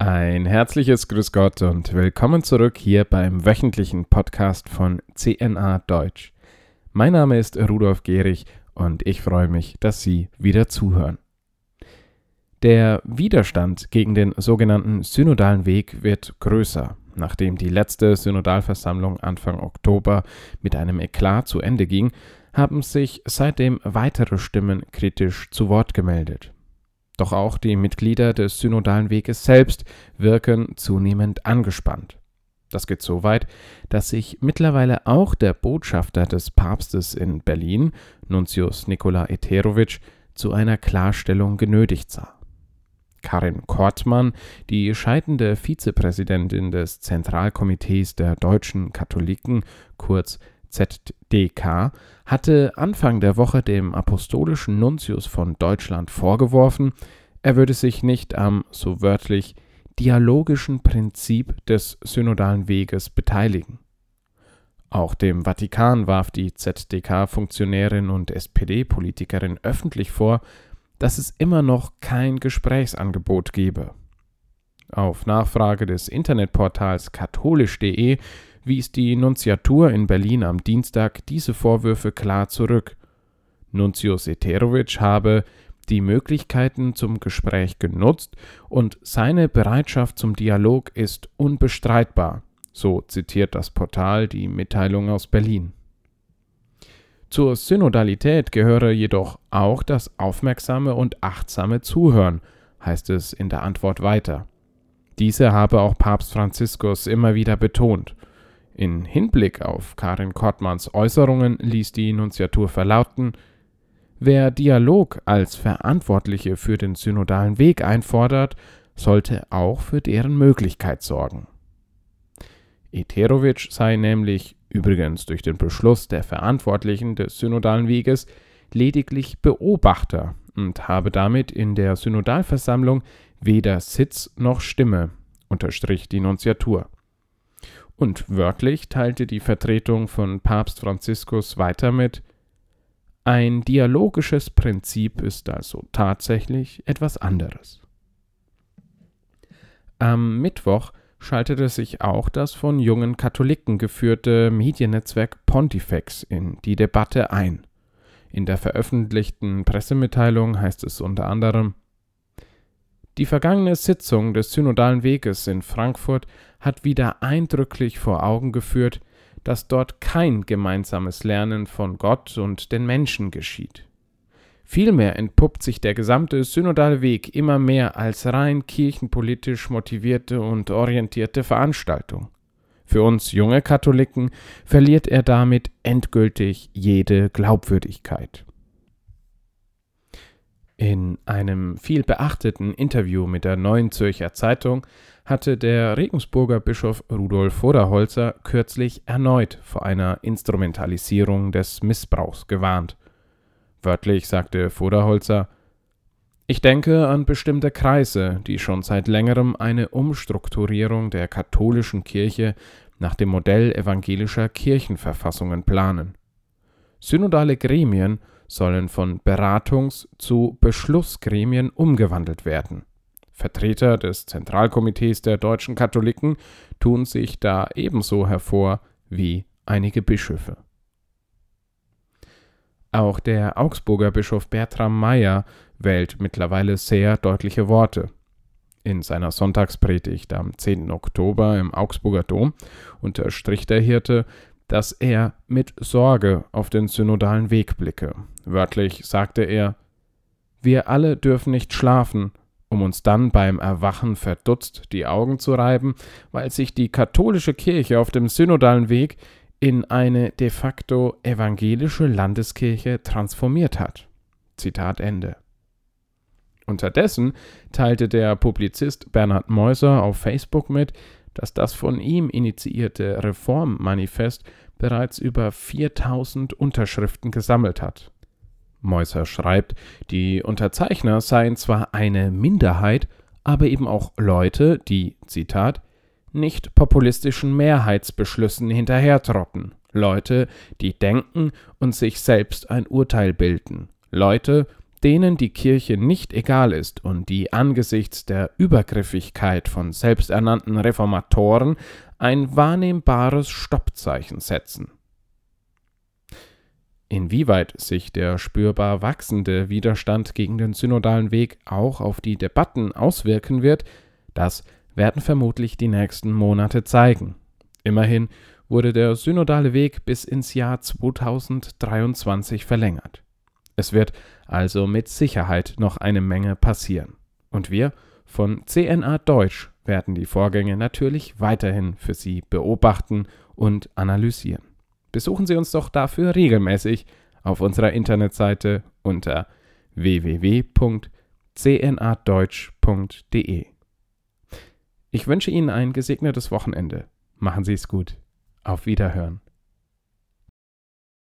Ein herzliches Grüß Gott und willkommen zurück hier beim wöchentlichen Podcast von CNA Deutsch. Mein Name ist Rudolf Gehrig und ich freue mich, dass Sie wieder zuhören. Der Widerstand gegen den sogenannten synodalen Weg wird größer, nachdem die letzte Synodalversammlung Anfang Oktober mit einem Eklat zu Ende ging, haben sich seitdem weitere Stimmen kritisch zu Wort gemeldet. Doch auch die Mitglieder des synodalen Weges selbst wirken zunehmend angespannt. Das geht so weit, dass sich mittlerweile auch der Botschafter des Papstes in Berlin, Nuntius Nikola Eterovic, zu einer Klarstellung genötigt sah. Karin Kortmann, die scheidende Vizepräsidentin des Zentralkomitees der deutschen Katholiken, kurz ZDK, hatte Anfang der Woche dem apostolischen Nuntius von Deutschland vorgeworfen, er würde sich nicht am, so wörtlich, dialogischen Prinzip des synodalen Weges beteiligen. Auch dem Vatikan warf die ZDK-Funktionärin und SPD-Politikerin öffentlich vor, dass es immer noch kein Gesprächsangebot gebe. Auf Nachfrage des Internetportals katholisch.de wies die Nunziatur in Berlin am Dienstag diese Vorwürfe klar zurück. Nuntius Eterovic habe die Möglichkeiten zum Gespräch genutzt und seine Bereitschaft zum Dialog ist unbestreitbar, so zitiert das Portal die Mitteilung aus Berlin. Zur Synodalität gehöre jedoch auch das aufmerksame und achtsame Zuhören, heißt es in der Antwort weiter. Diese habe auch Papst Franziskus immer wieder betont. In Hinblick auf Karin Kortmanns Äußerungen ließ die Nunziatur verlauten, wer Dialog als Verantwortliche für den synodalen Weg einfordert, sollte auch für deren Möglichkeit sorgen. Eterovic sei nämlich, übrigens durch den Beschluss der Verantwortlichen des synodalen Weges, lediglich Beobachter und habe damit in der Synodalversammlung weder Sitz noch Stimme, unterstrich die Nunziatur. Und wörtlich teilte die Vertretung von Papst Franziskus weiter mit, ein dialogisches Prinzip ist also tatsächlich etwas anderes. Am Mittwoch schaltete sich auch das von jungen Katholiken geführte Mediennetzwerk Pontifex in die Debatte ein. In der veröffentlichten Pressemitteilung heißt es unter anderem die vergangene Sitzung des Synodalen Weges in Frankfurt hat wieder eindrücklich vor Augen geführt, dass dort kein gemeinsames Lernen von Gott und den Menschen geschieht. Vielmehr entpuppt sich der gesamte synodale Weg immer mehr als rein kirchenpolitisch motivierte und orientierte Veranstaltung. Für uns junge Katholiken verliert er damit endgültig jede Glaubwürdigkeit. In einem viel beachteten Interview mit der Neuen Zürcher Zeitung hatte der Regensburger Bischof Rudolf Voderholzer kürzlich erneut vor einer Instrumentalisierung des Missbrauchs gewarnt. Wörtlich sagte Voderholzer Ich denke an bestimmte Kreise, die schon seit längerem eine Umstrukturierung der katholischen Kirche nach dem Modell evangelischer Kirchenverfassungen planen. Synodale Gremien sollen von Beratungs- zu Beschlussgremien umgewandelt werden. Vertreter des Zentralkomitees der deutschen Katholiken tun sich da ebenso hervor wie einige Bischöfe. Auch der Augsburger Bischof Bertram Meyer wählt mittlerweile sehr deutliche Worte. In seiner Sonntagspredigt am 10. Oktober im Augsburger Dom unterstrich der Hirte, dass er mit Sorge auf den synodalen Weg blicke. Wörtlich sagte er, wir alle dürfen nicht schlafen, um uns dann beim Erwachen verdutzt die Augen zu reiben, weil sich die katholische Kirche auf dem synodalen Weg in eine de facto evangelische Landeskirche transformiert hat. Zitat Ende. Unterdessen teilte der Publizist Bernhard Meuser auf Facebook mit, dass das von ihm initiierte Reformmanifest bereits über 4000 Unterschriften gesammelt hat. Meuser schreibt, die Unterzeichner seien zwar eine Minderheit, aber eben auch Leute, die, Zitat, nicht populistischen Mehrheitsbeschlüssen hinterhertrotten, Leute, die denken und sich selbst ein Urteil bilden, Leute, denen die Kirche nicht egal ist und die angesichts der Übergriffigkeit von selbsternannten Reformatoren ein wahrnehmbares Stoppzeichen setzen. Inwieweit sich der spürbar wachsende Widerstand gegen den synodalen Weg auch auf die Debatten auswirken wird, das werden vermutlich die nächsten Monate zeigen. Immerhin wurde der synodale Weg bis ins Jahr 2023 verlängert. Es wird also mit Sicherheit noch eine Menge passieren. Und wir von CNA Deutsch werden die Vorgänge natürlich weiterhin für Sie beobachten und analysieren. Besuchen Sie uns doch dafür regelmäßig auf unserer Internetseite unter www.cnadeutsch.de. Ich wünsche Ihnen ein gesegnetes Wochenende. Machen Sie es gut. Auf Wiederhören.